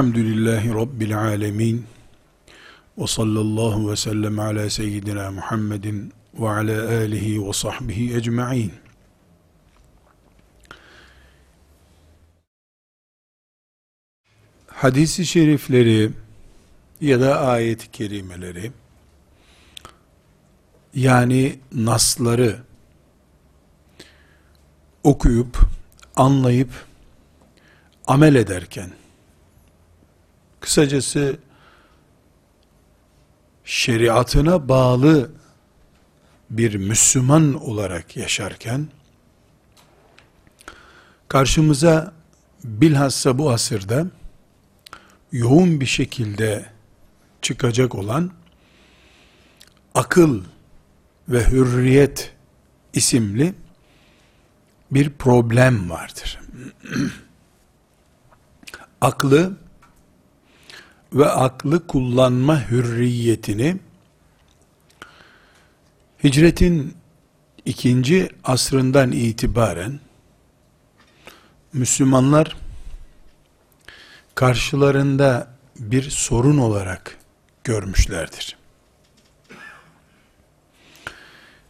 Elhamdülillahi Rabbil alemin. Ve sallallahu ve sellem ala seyyidina Muhammedin ve ala alihi ve sahbihi ecma'in. Hadis-i şerifleri ya da ayet-i kerimeleri yani nasları okuyup anlayıp amel ederken kısacası şeriatına bağlı bir Müslüman olarak yaşarken karşımıza bilhassa bu asırda yoğun bir şekilde çıkacak olan akıl ve hürriyet isimli bir problem vardır. aklı ve aklı kullanma hürriyetini hicretin ikinci asrından itibaren Müslümanlar karşılarında bir sorun olarak görmüşlerdir.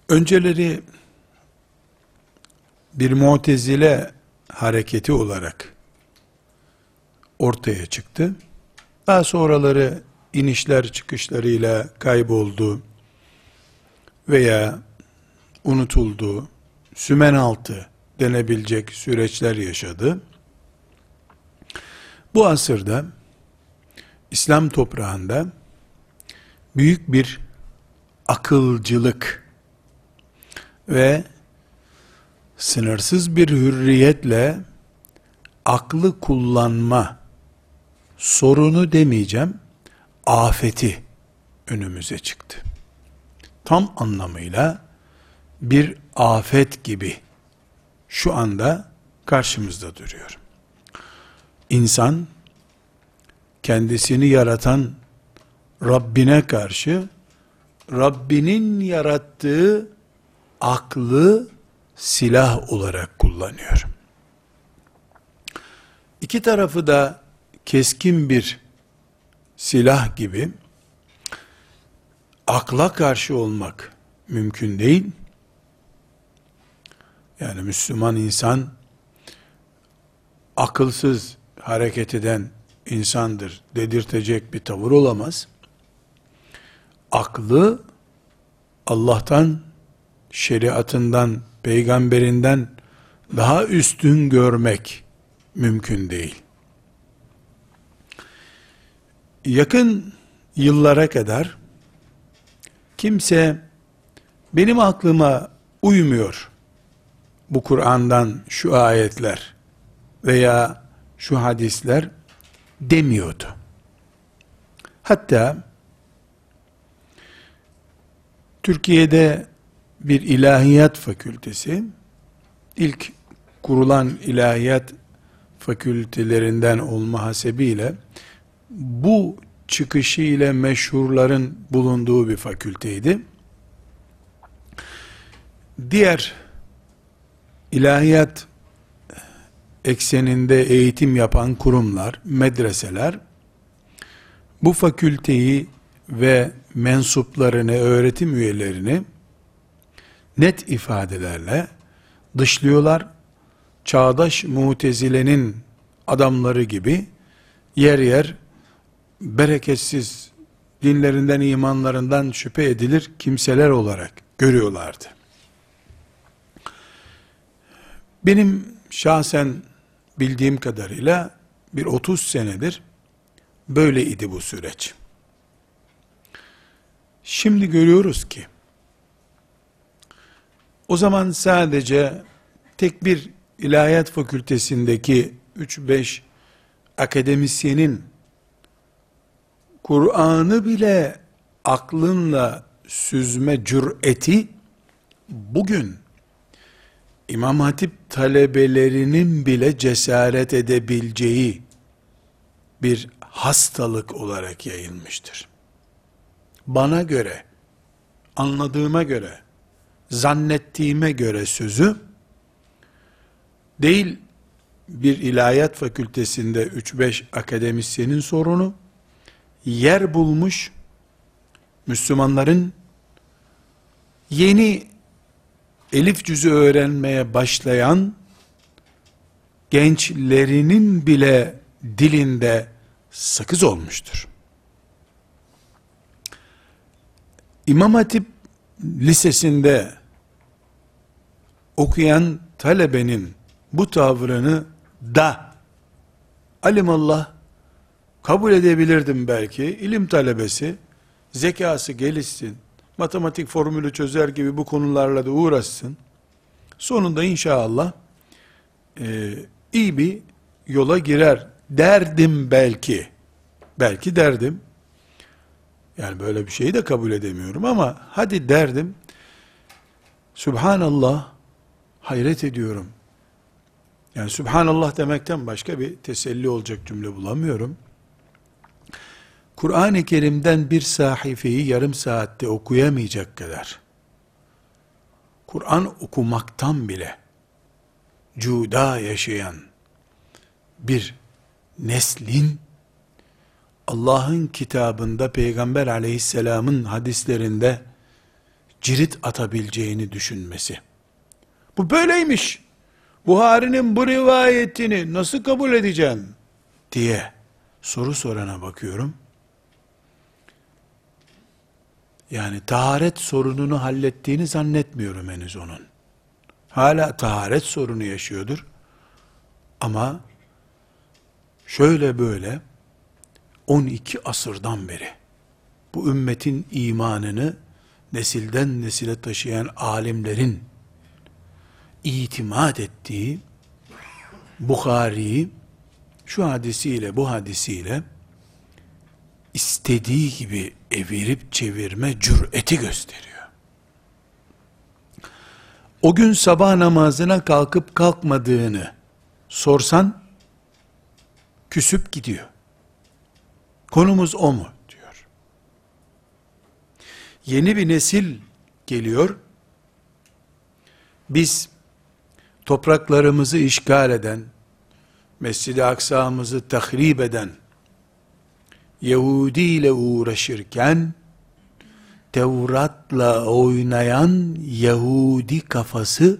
Önceleri bir mutezile hareketi olarak ortaya çıktı. Daha sonraları inişler çıkışlarıyla kayboldu veya unutuldu, sümen altı denebilecek süreçler yaşadı. Bu asırda İslam toprağında büyük bir akılcılık ve sınırsız bir hürriyetle aklı kullanma sorunu demeyeceğim, afeti önümüze çıktı. Tam anlamıyla bir afet gibi şu anda karşımızda duruyor. İnsan kendisini yaratan Rabbine karşı Rabbinin yarattığı aklı silah olarak kullanıyor. İki tarafı da keskin bir silah gibi akla karşı olmak mümkün değil. Yani Müslüman insan akılsız hareket eden insandır dedirtecek bir tavır olamaz. Aklı Allah'tan, şeriatından, peygamberinden daha üstün görmek mümkün değil. Yakın yıllara kadar kimse benim aklıma uymuyor bu Kur'an'dan şu ayetler veya şu hadisler demiyordu. Hatta Türkiye'de bir ilahiyat fakültesi, ilk kurulan ilahiyat fakültelerinden olma hasebiyle, bu çıkışı ile meşhurların bulunduğu bir fakülteydi. Diğer ilahiyat ekseninde eğitim yapan kurumlar, medreseler, bu fakülteyi ve mensuplarını, öğretim üyelerini net ifadelerle dışlıyorlar. Çağdaş mutezilenin adamları gibi yer yer bereketsiz dinlerinden, imanlarından şüphe edilir kimseler olarak görüyorlardı. Benim şahsen bildiğim kadarıyla bir 30 senedir böyle idi bu süreç. Şimdi görüyoruz ki o zaman sadece tek bir ilahiyat fakültesindeki 3-5 akademisyenin Kur'an'ı bile aklınla süzme cüreti bugün İmam Hatip talebelerinin bile cesaret edebileceği bir hastalık olarak yayılmıştır. Bana göre, anladığıma göre, zannettiğime göre sözü, değil bir ilahiyat fakültesinde 3-5 akademisyenin sorunu, yer bulmuş Müslümanların yeni elif cüzü öğrenmeye başlayan gençlerinin bile dilinde sakız olmuştur. İmam Hatip lisesinde okuyan talebenin bu tavrını da alimallah kabul edebilirdim belki. İlim talebesi zekası gelişsin, matematik formülü çözer gibi bu konularla da uğraşsın. Sonunda inşallah e, iyi bir yola girer derdim belki. Belki derdim. Yani böyle bir şeyi de kabul edemiyorum ama hadi derdim. Subhanallah hayret ediyorum. Yani Subhanallah demekten başka bir teselli olacak cümle bulamıyorum. Kur'an-ı Kerim'den bir sahifeyi yarım saatte okuyamayacak kadar, Kur'an okumaktan bile cuda yaşayan bir neslin Allah'ın kitabında Peygamber aleyhisselamın hadislerinde cirit atabileceğini düşünmesi. Bu böyleymiş. Buhari'nin bu rivayetini nasıl kabul edeceğim diye soru sorana bakıyorum. Yani taharet sorununu hallettiğini zannetmiyorum henüz onun. Hala taharet sorunu yaşıyordur. Ama şöyle böyle 12 asırdan beri bu ümmetin imanını nesilden nesile taşıyan alimlerin itimat ettiği Bukhari'yi şu hadisiyle bu hadisiyle istediği gibi evirip çevirme cüreti gösteriyor. O gün sabah namazına kalkıp kalkmadığını sorsan küsüp gidiyor. Konumuz o mu diyor. Yeni bir nesil geliyor. Biz topraklarımızı işgal eden, Mescid-i Aksa'mızı tahrip eden, Yahudi ile uğraşırken, Tevrat'la oynayan Yahudi kafası,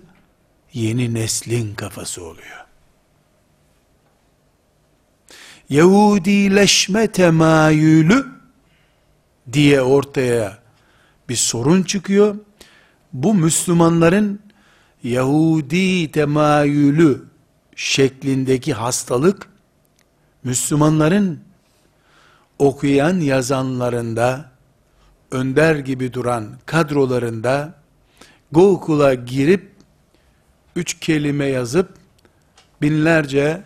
yeni neslin kafası oluyor. Yahudileşme temayülü diye ortaya bir sorun çıkıyor. Bu Müslümanların Yahudi temayülü şeklindeki hastalık Müslümanların okuyan yazanlarında önder gibi duran kadrolarında Google'a girip üç kelime yazıp binlerce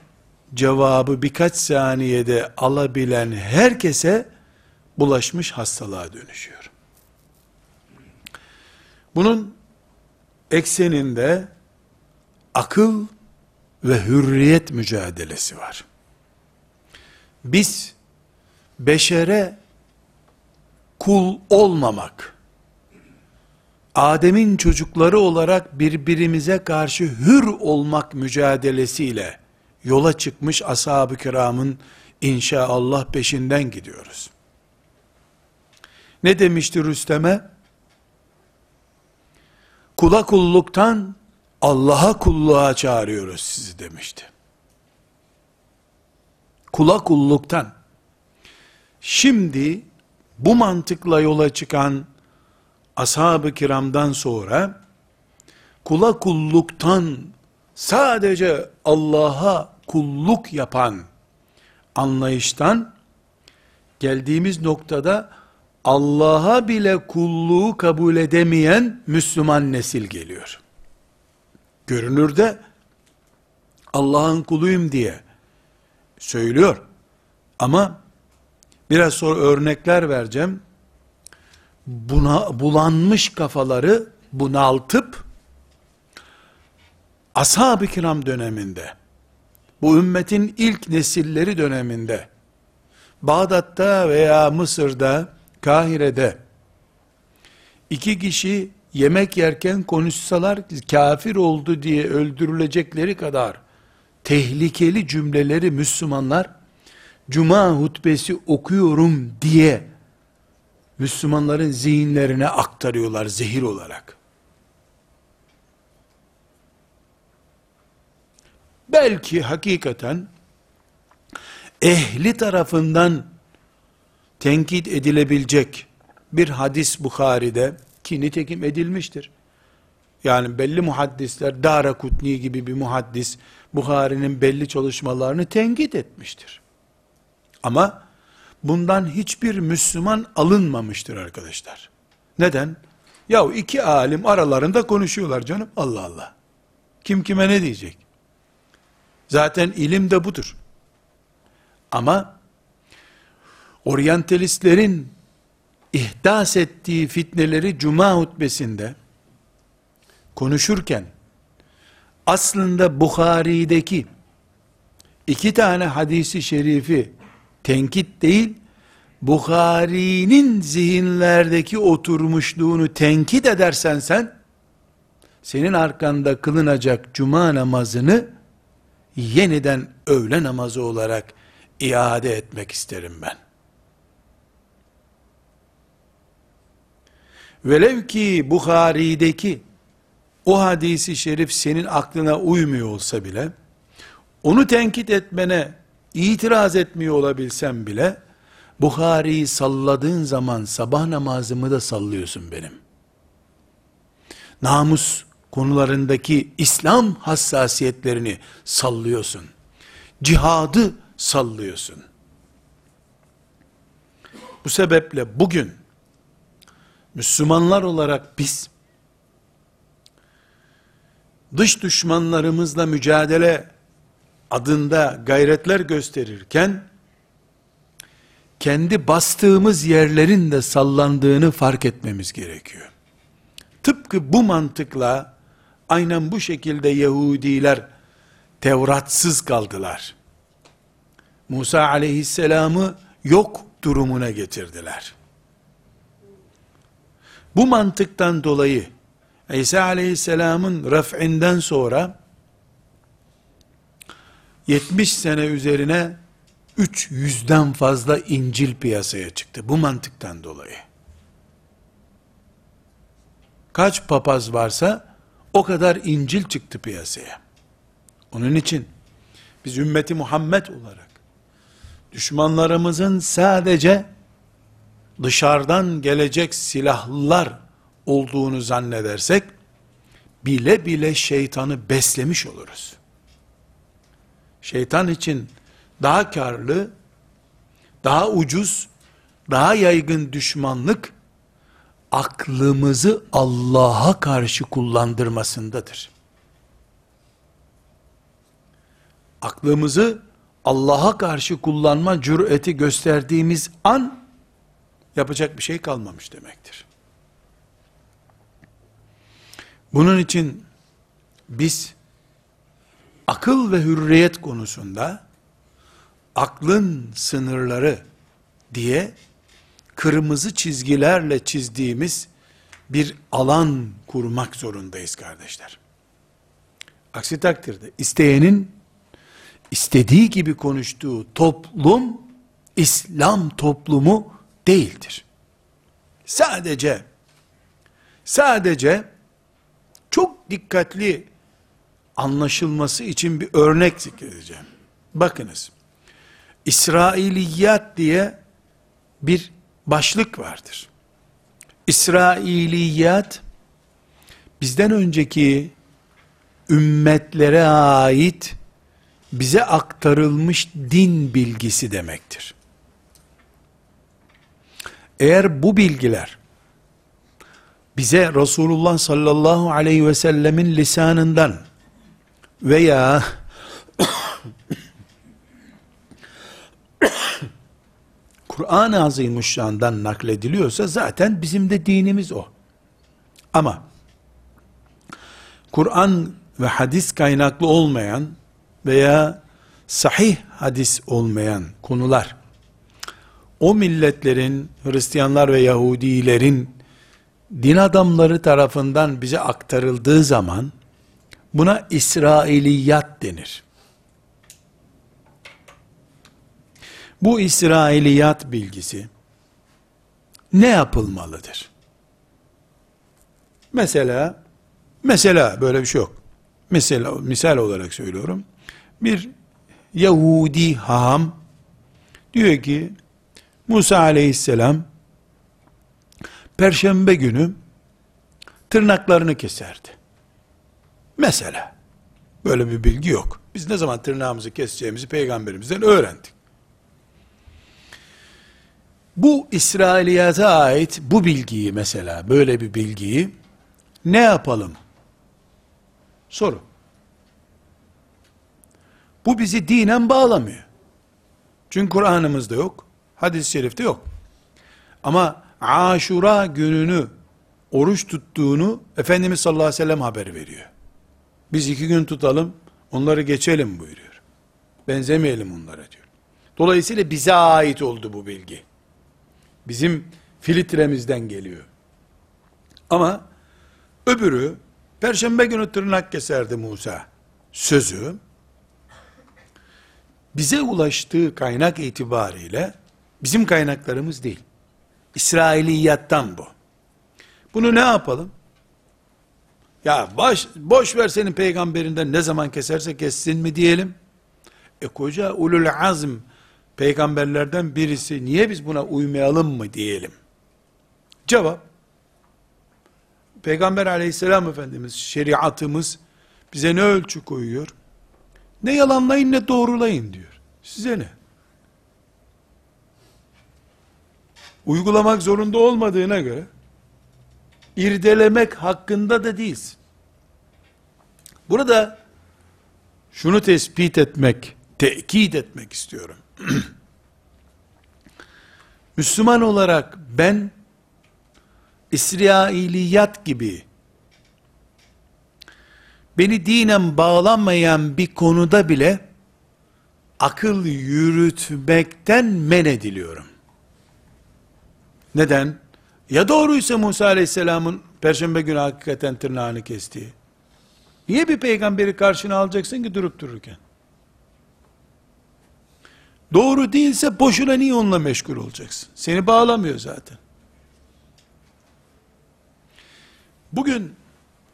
cevabı birkaç saniyede alabilen herkese bulaşmış hastalığa dönüşüyor. Bunun ekseninde akıl ve hürriyet mücadelesi var. Biz beşere kul olmamak, Adem'in çocukları olarak birbirimize karşı hür olmak mücadelesiyle yola çıkmış ashab-ı kiramın inşaallah peşinden gidiyoruz. Ne demişti Rüstem'e? Kula kulluktan Allah'a kulluğa çağırıyoruz sizi demişti. Kula kulluktan. Şimdi bu mantıkla yola çıkan ashab-ı kiramdan sonra kula kulluktan sadece Allah'a kulluk yapan anlayıştan geldiğimiz noktada Allah'a bile kulluğu kabul edemeyen Müslüman nesil geliyor. Görünürde Allah'ın kuluyum diye söylüyor. Ama biraz sonra örnekler vereceğim. Buna bulanmış kafaları bunaltıp ashab-ı kiram döneminde bu ümmetin ilk nesilleri döneminde Bağdat'ta veya Mısır'da, Kahire'de iki kişi yemek yerken konuşsalar kafir oldu diye öldürülecekleri kadar tehlikeli cümleleri Müslümanlar cuma hutbesi okuyorum diye Müslümanların zihinlerine aktarıyorlar zehir olarak. Belki hakikaten ehli tarafından tenkit edilebilecek bir hadis Bukhari'de ki nitekim edilmiştir. Yani belli muhaddisler Dara Kutni gibi bir muhaddis Bukhari'nin belli çalışmalarını tenkit etmiştir. Ama bundan hiçbir Müslüman alınmamıştır arkadaşlar. Neden? Yahu iki alim aralarında konuşuyorlar canım. Allah Allah. Kim kime ne diyecek? Zaten ilim de budur. Ama oryantalistlerin ihdas ettiği fitneleri cuma hutbesinde konuşurken aslında Bukhari'deki iki tane hadisi şerifi tenkit değil, Bukhari'nin zihinlerdeki oturmuşluğunu tenkit edersen sen, senin arkanda kılınacak cuma namazını yeniden öğle namazı olarak iade etmek isterim ben. Velev ki Bukhari'deki o hadisi şerif senin aklına uymuyor olsa bile, onu tenkit etmene itiraz etmiyor olabilsem bile, Bukhari'yi salladığın zaman sabah namazımı da sallıyorsun benim. Namus konularındaki İslam hassasiyetlerini sallıyorsun. Cihadı sallıyorsun. Bu sebeple bugün Müslümanlar olarak biz dış düşmanlarımızla mücadele adında gayretler gösterirken kendi bastığımız yerlerin de sallandığını fark etmemiz gerekiyor. Tıpkı bu mantıkla aynen bu şekilde Yahudiler Tevratsız kaldılar. Musa aleyhisselamı yok durumuna getirdiler. Bu mantıktan dolayı İsa aleyhisselamın raf'inden sonra 70 sene üzerine 300'den fazla İncil piyasaya çıktı. Bu mantıktan dolayı. Kaç papaz varsa o kadar İncil çıktı piyasaya. Onun için biz ümmeti Muhammed olarak düşmanlarımızın sadece dışarıdan gelecek silahlılar olduğunu zannedersek bile bile şeytanı beslemiş oluruz. Şeytan için daha karlı, daha ucuz, daha yaygın düşmanlık aklımızı Allah'a karşı kullandırmasındadır. Aklımızı Allah'a karşı kullanma cüreti gösterdiğimiz an yapacak bir şey kalmamış demektir. Bunun için biz akıl ve hürriyet konusunda aklın sınırları diye kırmızı çizgilerle çizdiğimiz bir alan kurmak zorundayız kardeşler. Aksi takdirde isteyenin istediği gibi konuştuğu toplum İslam toplumu değildir. Sadece sadece çok dikkatli anlaşılması için bir örnek zikredeceğim. Bakınız. İsrailiyat diye bir başlık vardır. İsrailiyat bizden önceki ümmetlere ait bize aktarılmış din bilgisi demektir. Eğer bu bilgiler bize Resulullah sallallahu aleyhi ve sellemin lisanından veya Kur'an-ı Azimuşşan'dan naklediliyorsa zaten bizim de dinimiz o. Ama Kur'an ve hadis kaynaklı olmayan veya sahih hadis olmayan konular o milletlerin Hristiyanlar ve Yahudilerin din adamları tarafından bize aktarıldığı zaman Buna İsrailiyat denir. Bu İsrailiyat bilgisi ne yapılmalıdır? Mesela, mesela böyle bir şey yok. Mesela, misal olarak söylüyorum. Bir Yahudi haham diyor ki Musa aleyhisselam perşembe günü tırnaklarını keserdi. Mesela böyle bir bilgi yok. Biz ne zaman tırnağımızı keseceğimizi peygamberimizden öğrendik. Bu İsrailiyata ait bu bilgiyi mesela böyle bir bilgiyi ne yapalım? Soru. Bu bizi dinen bağlamıyor. Çünkü Kur'an'ımızda yok, hadis-i şerifte yok. Ama Aşura gününü oruç tuttuğunu Efendimiz sallallahu aleyhi ve sellem haber veriyor. Biz iki gün tutalım, onları geçelim buyuruyor. Benzemeyelim onlara diyor. Dolayısıyla bize ait oldu bu bilgi. Bizim filtremizden geliyor. Ama öbürü Perşembe günü tırnak keserdi Musa sözü bize ulaştığı kaynak itibariyle bizim kaynaklarımız değil. İsrailiyattan bu. Bunu ne yapalım? Ya baş, boş ver senin peygamberinden ne zaman keserse kessin mi diyelim? E koca ulul azm peygamberlerden birisi niye biz buna uymayalım mı diyelim? Cevap Peygamber aleyhisselam efendimiz şeriatımız bize ne ölçü koyuyor? Ne yalanlayın ne doğrulayın diyor. Size ne? Uygulamak zorunda olmadığına göre irdelemek hakkında da değilsin. Burada şunu tespit etmek, tekit etmek istiyorum. Müslüman olarak ben İsrailiyat gibi beni dinen bağlanmayan bir konuda bile akıl yürütmekten men ediliyorum. Neden? Ya doğruysa Musa Aleyhisselam'ın Perşembe günü hakikaten tırnağını kestiği. Niye bir peygamberi karşına alacaksın ki durup dururken? Doğru değilse boşuna niye onunla meşgul olacaksın? Seni bağlamıyor zaten. Bugün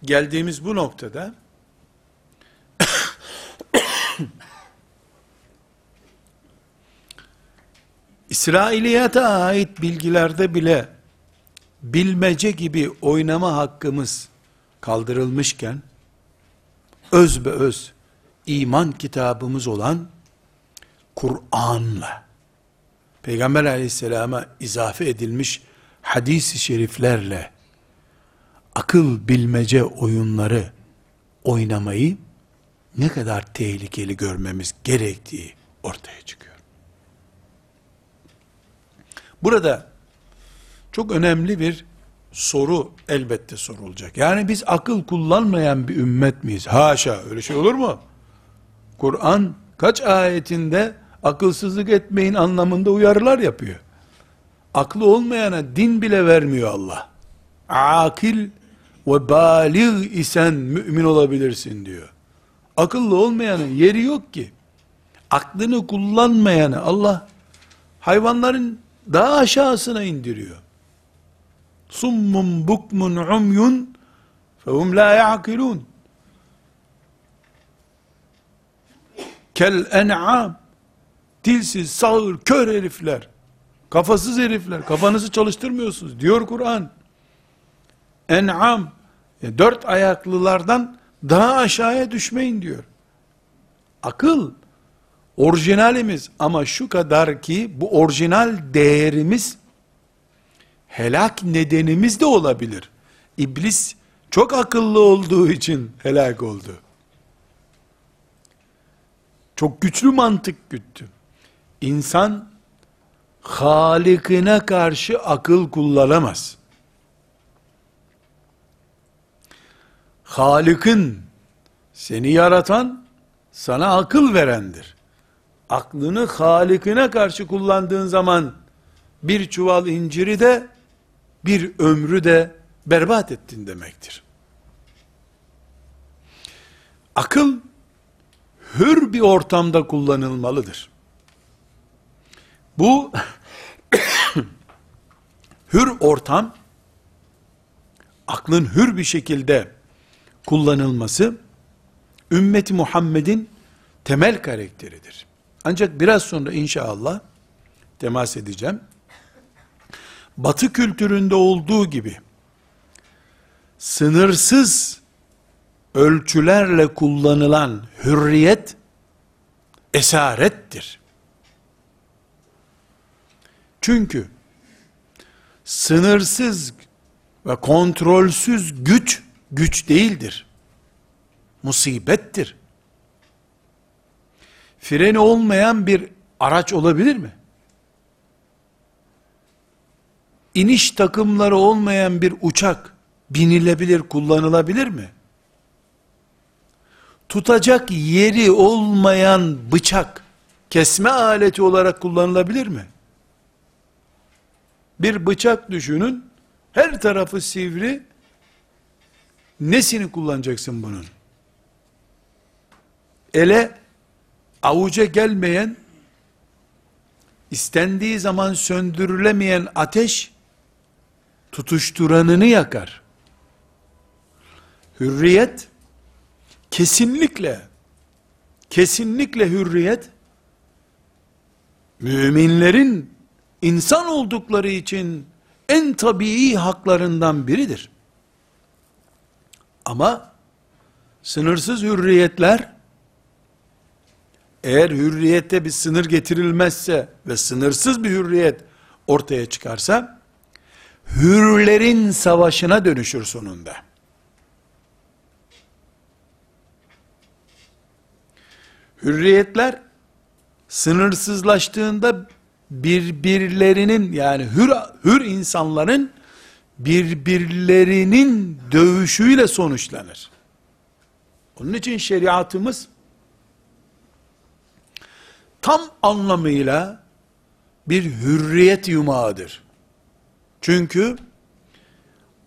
geldiğimiz bu noktada İsrailiyata ait bilgilerde bile bilmece gibi oynama hakkımız kaldırılmışken öz be öz iman kitabımız olan Kur'an'la Peygamber aleyhisselama izafe edilmiş hadis-i şeriflerle akıl bilmece oyunları oynamayı ne kadar tehlikeli görmemiz gerektiği ortaya çıkıyor. Burada çok önemli bir soru elbette sorulacak. Yani biz akıl kullanmayan bir ümmet miyiz? Haşa öyle şey olur mu? Kur'an kaç ayetinde akılsızlık etmeyin anlamında uyarılar yapıyor. Aklı olmayana din bile vermiyor Allah. Akil ve balig isen mümin olabilirsin diyor. Akıllı olmayanın yeri yok ki. Aklını kullanmayanı Allah hayvanların daha aşağısına indiriyor. Summun bukmun umyun fehum la ya'kilun. Kel en'am dilsiz, sağır, kör herifler, kafasız herifler, kafanızı çalıştırmıyorsunuz diyor Kur'an. En'am, e, dört ayaklılardan daha aşağıya düşmeyin diyor. Akıl, orijinalimiz ama şu kadar ki bu orijinal değerimiz helak nedenimiz de olabilir. İblis çok akıllı olduğu için helak oldu. Çok güçlü mantık güttü. İnsan Halikine karşı akıl kullanamaz. Halik'in seni yaratan sana akıl verendir. Aklını Halik'ine karşı kullandığın zaman bir çuval inciri de bir ömrü de berbat ettin demektir. Akıl hür bir ortamda kullanılmalıdır. Bu hür ortam aklın hür bir şekilde kullanılması ümmeti Muhammed'in temel karakteridir. Ancak biraz sonra inşallah temas edeceğim. Batı kültüründe olduğu gibi sınırsız ölçülerle kullanılan hürriyet esarettir. Çünkü sınırsız ve kontrolsüz güç güç değildir. Musibettir. Freni olmayan bir araç olabilir mi? İniş takımları olmayan bir uçak binilebilir, kullanılabilir mi? Tutacak yeri olmayan bıçak kesme aleti olarak kullanılabilir mi? Bir bıçak düşünün, her tarafı sivri, nesini kullanacaksın bunun? Ele, avuca gelmeyen, istendiği zaman söndürülemeyen ateş, tutuşturanını yakar. Hürriyet, kesinlikle, kesinlikle hürriyet, müminlerin insan oldukları için en tabii haklarından biridir. Ama sınırsız hürriyetler eğer hürriyette bir sınır getirilmezse ve sınırsız bir hürriyet ortaya çıkarsa hürlerin savaşına dönüşür sonunda. Hürriyetler sınırsızlaştığında birbirlerinin yani hür, hür insanların birbirlerinin dövüşüyle sonuçlanır. Onun için şeriatımız tam anlamıyla bir hürriyet yumağıdır. Çünkü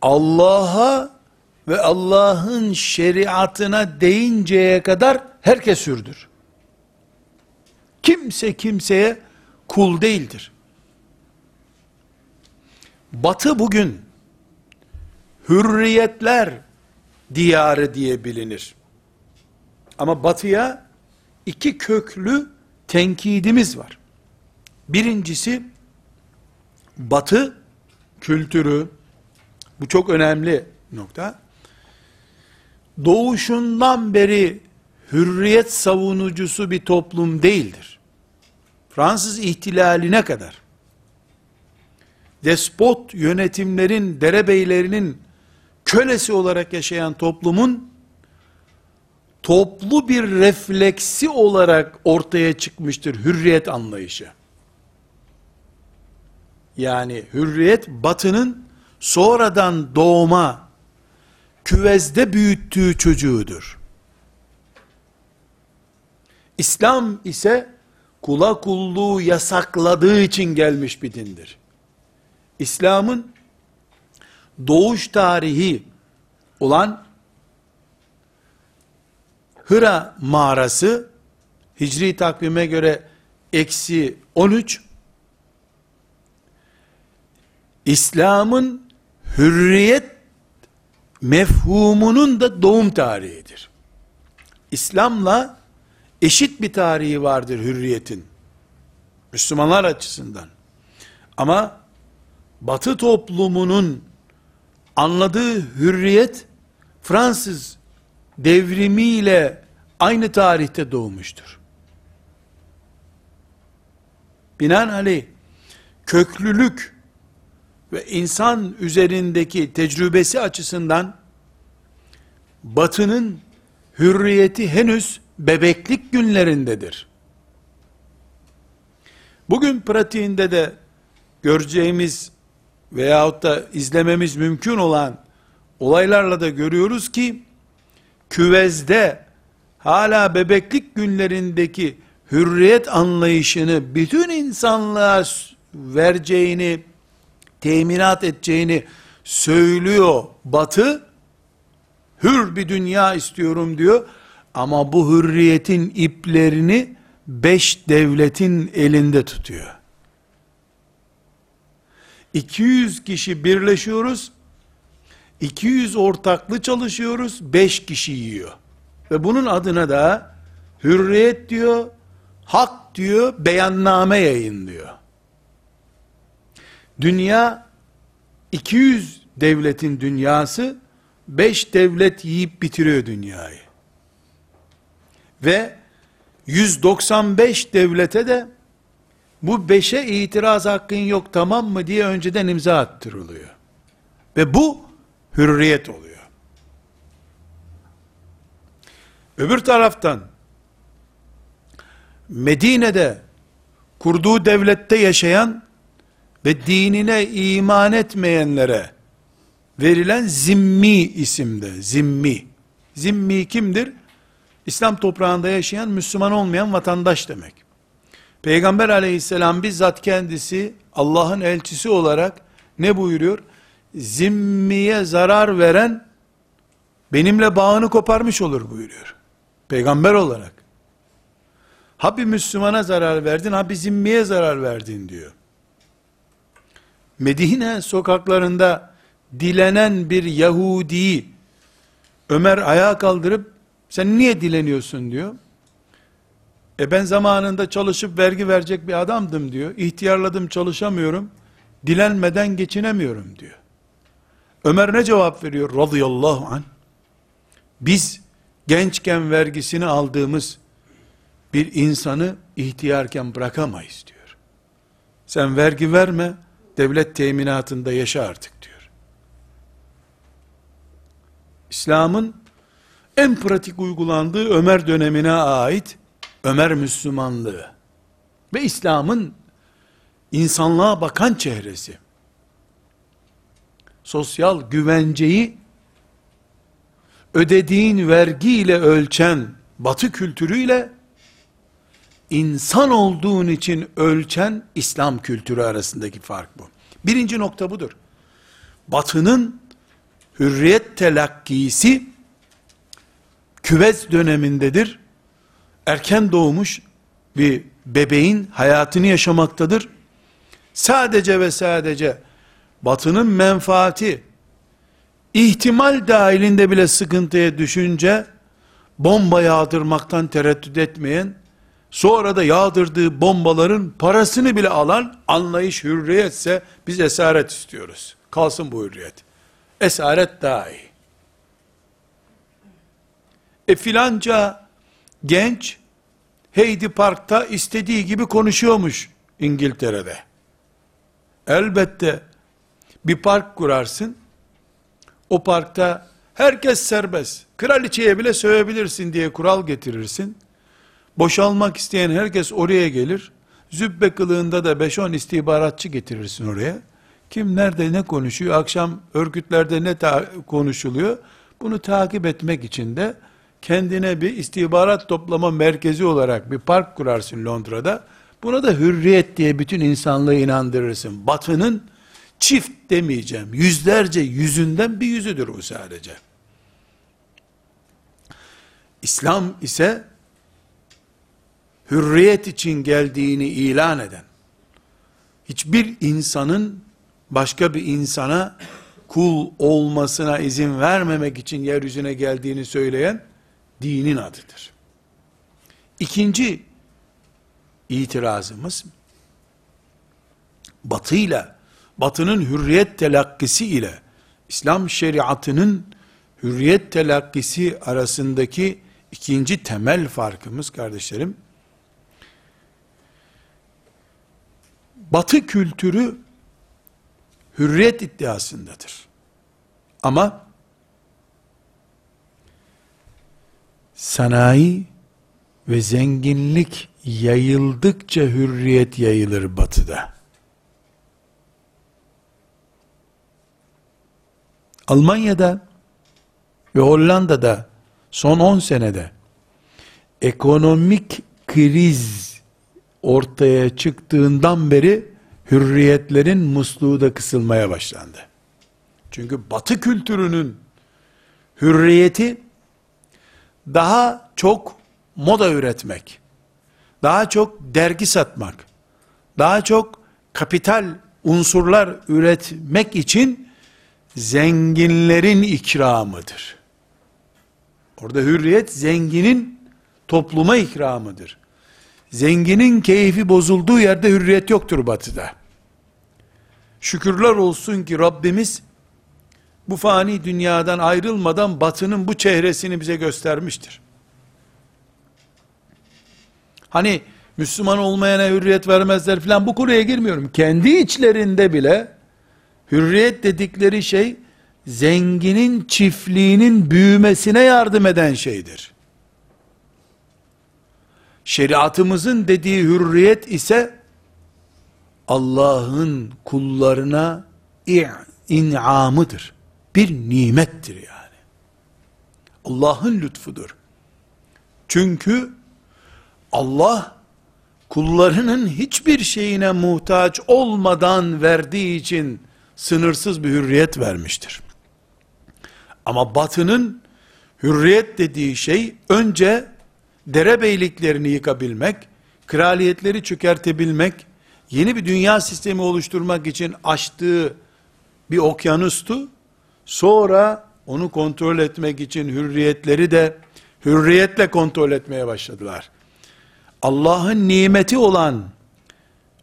Allah'a ve Allah'ın şeriatına değinceye kadar herkes hürdür. Kimse kimseye kul değildir. Batı bugün hürriyetler diyarı diye bilinir. Ama batıya iki köklü tenkidimiz var. Birincisi batı kültürü bu çok önemli nokta. Doğuşundan beri hürriyet savunucusu bir toplum değildir. Fransız ihtilaline kadar despot yönetimlerin, derebeylerinin kölesi olarak yaşayan toplumun toplu bir refleksi olarak ortaya çıkmıştır hürriyet anlayışı. Yani hürriyet batının sonradan doğma küvezde büyüttüğü çocuğudur. İslam ise kula kulluğu yasakladığı için gelmiş bir dindir. İslam'ın doğuş tarihi olan Hıra mağarası Hicri takvime göre eksi 13 İslam'ın hürriyet mefhumunun da doğum tarihidir. İslam'la eşit bir tarihi vardır hürriyetin. Müslümanlar açısından. Ama Batı toplumunun anladığı hürriyet Fransız devrimiyle aynı tarihte doğmuştur. Binaenaleyh köklülük ve insan üzerindeki tecrübesi açısından batının hürriyeti henüz bebeklik günlerindedir. Bugün pratiğinde de göreceğimiz veyahut da izlememiz mümkün olan olaylarla da görüyoruz ki küvezde hala bebeklik günlerindeki hürriyet anlayışını bütün insanlığa vereceğini, teminat edeceğini söylüyor batı, hür bir dünya istiyorum diyor, ama bu hürriyetin iplerini beş devletin elinde tutuyor. 200 kişi birleşiyoruz. 200 ortaklı çalışıyoruz. 5 kişi yiyor. Ve bunun adına da hürriyet diyor, hak diyor, beyanname yayınlıyor. Dünya 200 devletin dünyası 5 devlet yiyip bitiriyor dünyayı. Ve 195 devlete de bu 5'e itiraz hakkın yok tamam mı diye önceden imza attırılıyor. Ve bu hürriyet oluyor. Öbür taraftan Medine'de kurduğu devlette yaşayan ve dinine iman etmeyenlere verilen zimmi isimde. Zimmi. Zimmi kimdir? İslam toprağında yaşayan Müslüman olmayan vatandaş demek. Peygamber aleyhisselam bizzat kendisi Allah'ın elçisi olarak ne buyuruyor? Zimmiye zarar veren benimle bağını koparmış olur buyuruyor. Peygamber olarak. Ha bir Müslümana zarar verdin, ha bir zimmiye zarar verdin diyor. Medine sokaklarında dilenen bir Yahudi'yi Ömer ayağa kaldırıp sen niye dileniyorsun diyor. E ben zamanında çalışıp vergi verecek bir adamdım diyor. İhtiyarladım çalışamıyorum. Dilenmeden geçinemiyorum diyor. Ömer ne cevap veriyor radıyallahu an? Biz gençken vergisini aldığımız bir insanı ihtiyarken bırakamayız diyor. Sen vergi verme, devlet teminatında yaşa artık diyor. İslam'ın en pratik uygulandığı Ömer dönemine ait Ömer Müslümanlığı ve İslam'ın insanlığa bakan çehresi, sosyal güvenceyi ödediğin vergiyle ölçen batı kültürüyle insan olduğun için ölçen İslam kültürü arasındaki fark bu. Birinci nokta budur. Batının hürriyet telakkisi küvez dönemindedir. Erken doğmuş bir bebeğin hayatını yaşamaktadır. Sadece ve sadece batının menfaati ihtimal dahilinde bile sıkıntıya düşünce bomba yağdırmaktan tereddüt etmeyen sonra da yağdırdığı bombaların parasını bile alan anlayış hürriyetse biz esaret istiyoruz. Kalsın bu hürriyet. Esaret daha iyi. E filanca genç Heidi Park'ta istediği gibi konuşuyormuş İngiltere'de. Elbette bir park kurarsın. O parkta herkes serbest. Kraliçeye bile sövebilirsin diye kural getirirsin. Boşalmak isteyen herkes oraya gelir. Zübbe kılığında da 5-10 istihbaratçı getirirsin oraya. Kim nerede ne konuşuyor, akşam örgütlerde ne konuşuluyor, bunu takip etmek için de kendine bir istihbarat toplama merkezi olarak bir park kurarsın Londra'da. Buna da hürriyet diye bütün insanlığı inandırırsın. Batının çift demeyeceğim, yüzlerce yüzünden bir yüzüdür bu sadece. İslam ise hürriyet için geldiğini ilan eden, hiçbir insanın başka bir insana kul olmasına izin vermemek için yeryüzüne geldiğini söyleyen dinin adıdır. İkinci itirazımız batıyla batının hürriyet telakkisi ile İslam şeriatının hürriyet telakkisi arasındaki ikinci temel farkımız kardeşlerim Batı kültürü hürriyet iddiasındadır. Ama sanayi ve zenginlik yayıldıkça hürriyet yayılır batıda. Almanya'da ve Hollanda'da son 10 senede ekonomik kriz ortaya çıktığından beri hürriyetlerin musluğu da kısılmaya başlandı. Çünkü batı kültürünün hürriyeti daha çok moda üretmek, daha çok dergi satmak, daha çok kapital unsurlar üretmek için zenginlerin ikramıdır. Orada hürriyet zenginin topluma ikramıdır. Zenginin keyfi bozulduğu yerde hürriyet yoktur batıda. Şükürler olsun ki Rabbimiz bu fani dünyadan ayrılmadan batının bu çehresini bize göstermiştir. Hani Müslüman olmayana hürriyet vermezler filan bu konuya girmiyorum. Kendi içlerinde bile hürriyet dedikleri şey zenginin çiftliğinin büyümesine yardım eden şeydir. Şeriatımızın dediği hürriyet ise Allah'ın kullarına inamıdır. Bir nimettir yani. Allah'ın lütfudur. Çünkü Allah kullarının hiçbir şeyine muhtaç olmadan verdiği için sınırsız bir hürriyet vermiştir. Ama batının hürriyet dediği şey önce derebeyliklerini yıkabilmek, kraliyetleri çökertebilmek, yeni bir dünya sistemi oluşturmak için açtığı bir okyanustu. Sonra onu kontrol etmek için hürriyetleri de hürriyetle kontrol etmeye başladılar. Allah'ın nimeti olan,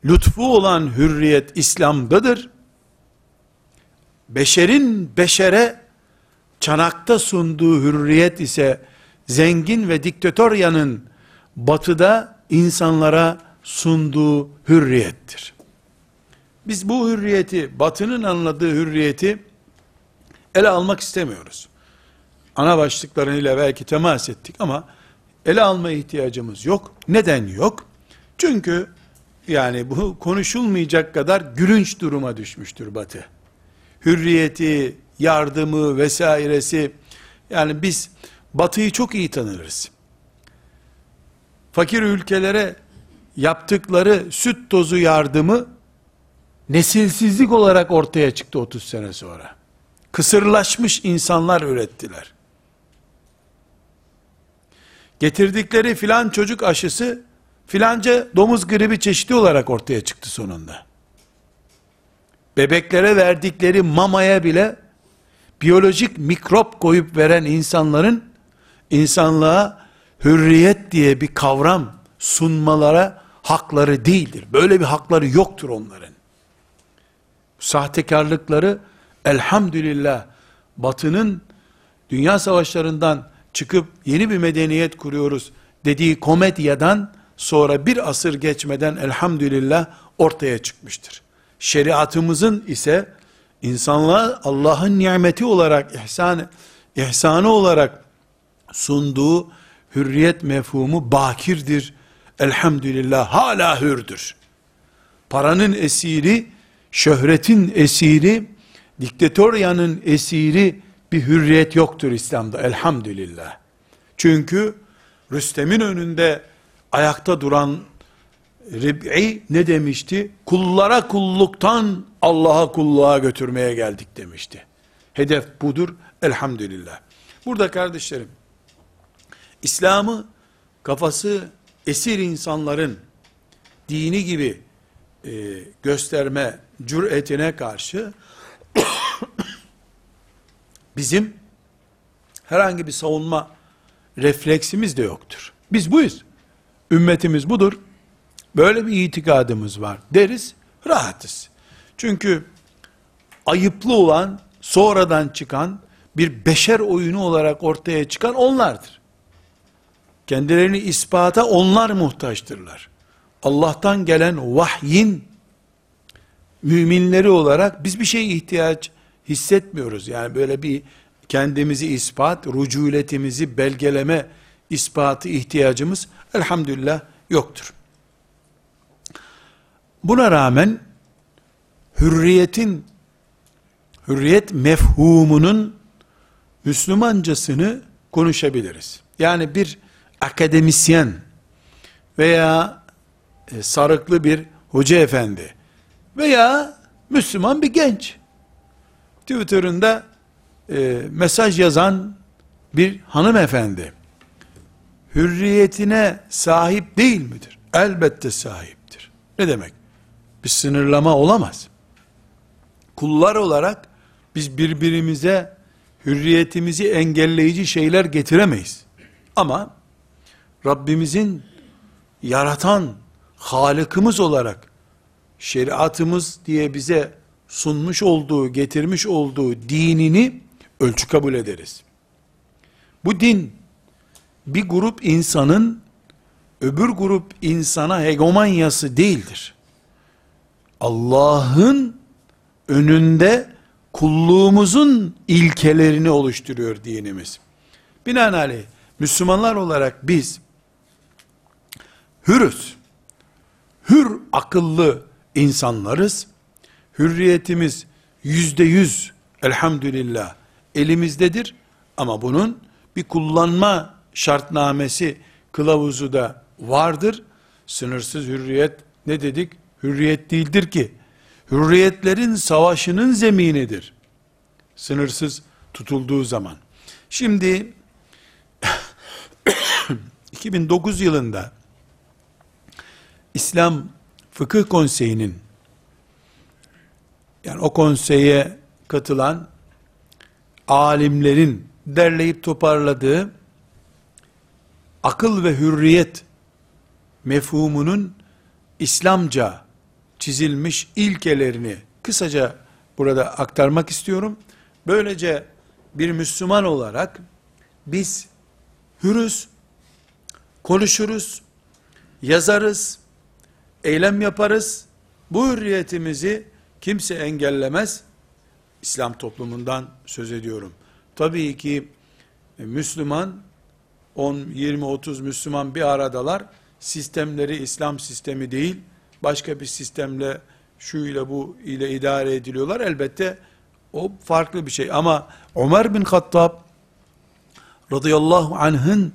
lütfu olan hürriyet İslam'dadır. Beşerin beşere çanakta sunduğu hürriyet ise zengin ve diktatöryanın batıda insanlara sunduğu hürriyettir. Biz bu hürriyeti, batının anladığı hürriyeti ele almak istemiyoruz. Ana başlıklarıyla belki temas ettik ama ele alma ihtiyacımız yok. Neden yok? Çünkü yani bu konuşulmayacak kadar gülünç duruma düşmüştür Batı. Hürriyeti, yardımı vesairesi yani biz Batı'yı çok iyi tanırız. Fakir ülkelere yaptıkları süt tozu yardımı nesilsizlik olarak ortaya çıktı 30 sene sonra. Kısırlaşmış insanlar ürettiler. Getirdikleri filan çocuk aşısı filanca domuz gribi çeşidi olarak ortaya çıktı sonunda. Bebeklere verdikleri mamaya bile biyolojik mikrop koyup veren insanların insanlığa hürriyet diye bir kavram sunmalara hakları değildir. Böyle bir hakları yoktur onların. Sahtekarlıkları elhamdülillah batının dünya savaşlarından çıkıp yeni bir medeniyet kuruyoruz dediği komedyadan sonra bir asır geçmeden elhamdülillah ortaya çıkmıştır. Şeriatımızın ise insanlığa Allah'ın nimeti olarak ihsan ihsanı olarak sunduğu hürriyet mefhumu bakirdir. Elhamdülillah hala hürdür. Paranın esiri, şöhretin esiri, diktatöryanın esiri bir hürriyet yoktur İslam'da elhamdülillah. Çünkü Rüstem'in önünde ayakta duran Rib'i ne demişti? Kullara kulluktan Allah'a kulluğa götürmeye geldik demişti. Hedef budur elhamdülillah. Burada kardeşlerim, İslam'ı kafası esir insanların dini gibi e, gösterme cüretine karşı bizim herhangi bir savunma refleksimiz de yoktur. Biz buyuz. Ümmetimiz budur. Böyle bir itikadımız var deriz, rahatız. Çünkü ayıplı olan, sonradan çıkan, bir beşer oyunu olarak ortaya çıkan onlardır. Kendilerini ispata onlar muhtaçtırlar. Allah'tan gelen vahyin müminleri olarak biz bir şey ihtiyaç hissetmiyoruz. Yani böyle bir kendimizi ispat, ruculetimizi belgeleme ispatı ihtiyacımız elhamdülillah yoktur. Buna rağmen hürriyetin hürriyet mefhumunun Müslümancasını konuşabiliriz. Yani bir akademisyen veya e, sarıklı bir hoca efendi veya Müslüman bir genç Twitter'ında e, mesaj yazan bir hanımefendi hürriyetine sahip değil midir? Elbette sahiptir. Ne demek? Bir sınırlama olamaz. kullar olarak biz birbirimize hürriyetimizi engelleyici şeyler getiremeyiz. Ama Rabbimizin yaratan Halıkımız olarak şeriatımız diye bize sunmuş olduğu, getirmiş olduğu dinini ölçü kabul ederiz. Bu din bir grup insanın öbür grup insana hegemonyası değildir. Allah'ın önünde kulluğumuzun ilkelerini oluşturuyor dinimiz. Binaenaleyh Müslümanlar olarak biz hürüz. Hür akıllı insanlarız. Hürriyetimiz yüzde yüz elhamdülillah elimizdedir. Ama bunun bir kullanma şartnamesi kılavuzu da vardır. Sınırsız hürriyet ne dedik? Hürriyet değildir ki. Hürriyetlerin savaşının zeminidir. Sınırsız tutulduğu zaman. Şimdi 2009 yılında İslam Fıkıh Konseyi'nin yani o konseye katılan alimlerin derleyip toparladığı akıl ve hürriyet mefhumunun İslamca çizilmiş ilkelerini kısaca burada aktarmak istiyorum. Böylece bir Müslüman olarak biz hürüz, konuşuruz, yazarız, eylem yaparız. Bu hürriyetimizi kimse engellemez. İslam toplumundan söz ediyorum. Tabii ki e, Müslüman 10, 20, 30 Müslüman bir aradalar. Sistemleri İslam sistemi değil, başka bir sistemle şu ile bu ile idare ediliyorlar. Elbette o farklı bir şey. Ama Ömer bin Hattab radıyallahu anh'ın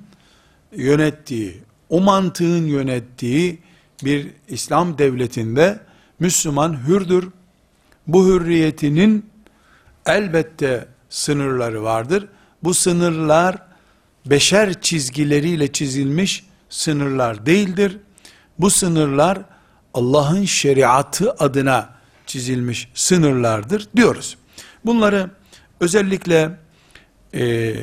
yönettiği, o mantığın yönettiği bir İslam devletinde Müslüman hürdür. Bu hürriyetinin elbette sınırları vardır. Bu sınırlar beşer çizgileriyle çizilmiş sınırlar değildir. Bu sınırlar Allah'ın şeriatı adına çizilmiş sınırlardır diyoruz. Bunları özellikle e,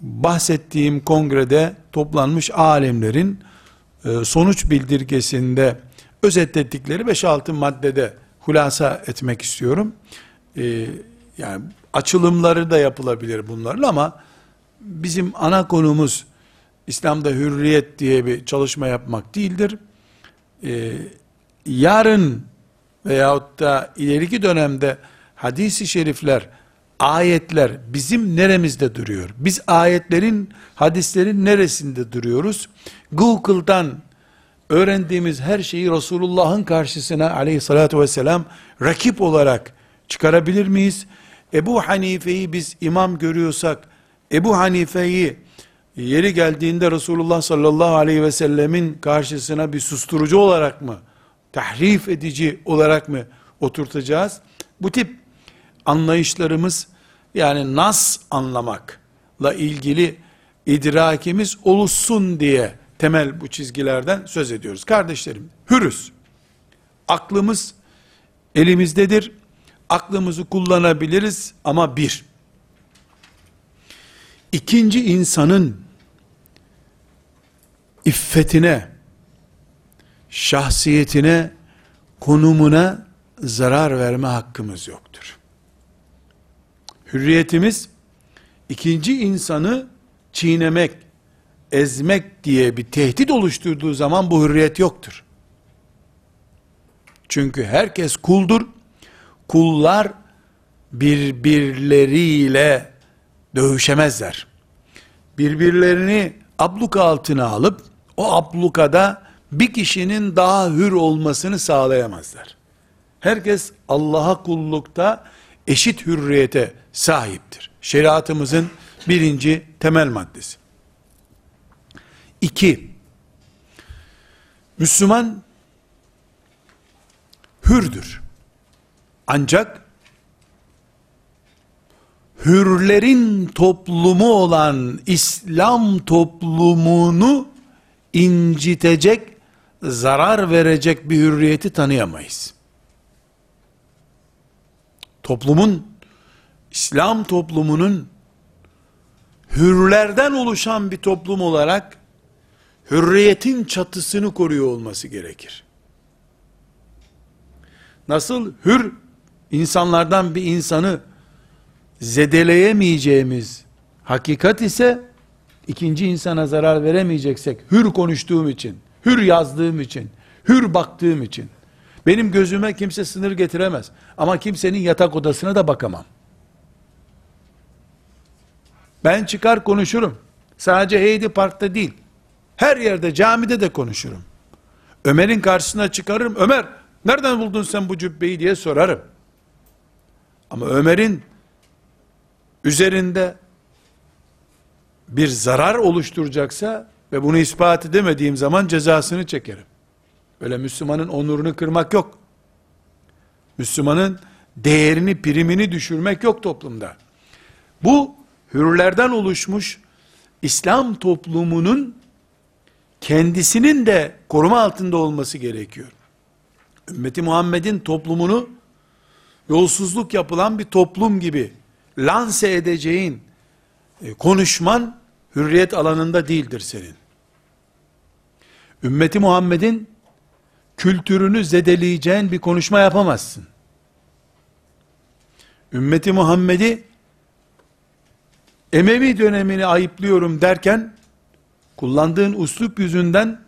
bahsettiğim kongrede toplanmış alemlerin sonuç bildirgesinde özetledikleri 5-6 maddede hulasa etmek istiyorum. E, yani açılımları da yapılabilir bunlarla ama bizim ana konumuz İslam'da hürriyet diye bir çalışma yapmak değildir. E, yarın veyahut da ileriki dönemde hadisi şerifler ayetler bizim neremizde duruyor? Biz ayetlerin, hadislerin neresinde duruyoruz? Google'dan öğrendiğimiz her şeyi Resulullah'ın karşısına aleyhissalatü vesselam rakip olarak çıkarabilir miyiz? Ebu Hanife'yi biz imam görüyorsak, Ebu Hanife'yi yeri geldiğinde Resulullah sallallahu aleyhi ve sellemin karşısına bir susturucu olarak mı, tahrif edici olarak mı oturtacağız? Bu tip anlayışlarımız yani nas anlamakla ilgili idrakimiz oluşsun diye temel bu çizgilerden söz ediyoruz. Kardeşlerim, hürüz. Aklımız elimizdedir. Aklımızı kullanabiliriz ama bir. İkinci insanın iffetine, şahsiyetine, konumuna zarar verme hakkımız yoktur. Hürriyetimiz ikinci insanı çiğnemek, ezmek diye bir tehdit oluşturduğu zaman bu hürriyet yoktur. Çünkü herkes kuldur. Kullar birbirleriyle dövüşemezler. Birbirlerini abluka altına alıp o ablukada bir kişinin daha hür olmasını sağlayamazlar. Herkes Allah'a kullukta eşit hürriyete sahiptir. Şeriatımızın birinci temel maddesi. İki, Müslüman hürdür. Ancak hürlerin toplumu olan İslam toplumunu incitecek, zarar verecek bir hürriyeti tanıyamayız. Toplumun, İslam toplumunun hürlerden oluşan bir toplum olarak hürriyetin çatısını koruyor olması gerekir. Nasıl hür insanlardan bir insanı zedeleyemeyeceğimiz hakikat ise ikinci insana zarar veremeyeceksek hür konuştuğum için, hür yazdığım için, hür baktığım için benim gözüme kimse sınır getiremez. Ama kimsenin yatak odasına da bakamam. Ben çıkar konuşurum. Sadece Heidi Park'ta değil. Her yerde camide de konuşurum. Ömer'in karşısına çıkarırım. Ömer nereden buldun sen bu cübbeyi diye sorarım. Ama Ömer'in üzerinde bir zarar oluşturacaksa ve bunu ispat edemediğim zaman cezasını çekerim. Öyle Müslümanın onurunu kırmak yok. Müslümanın değerini, primini düşürmek yok toplumda. Bu hürlerden oluşmuş İslam toplumunun kendisinin de koruma altında olması gerekiyor. Ümmeti Muhammed'in toplumunu yolsuzluk yapılan bir toplum gibi lanse edeceğin e, konuşman hürriyet alanında değildir senin. Ümmeti Muhammed'in kültürünü zedeleyeceğin bir konuşma yapamazsın. Ümmeti Muhammed'i Emevi dönemini ayıplıyorum derken kullandığın uslup yüzünden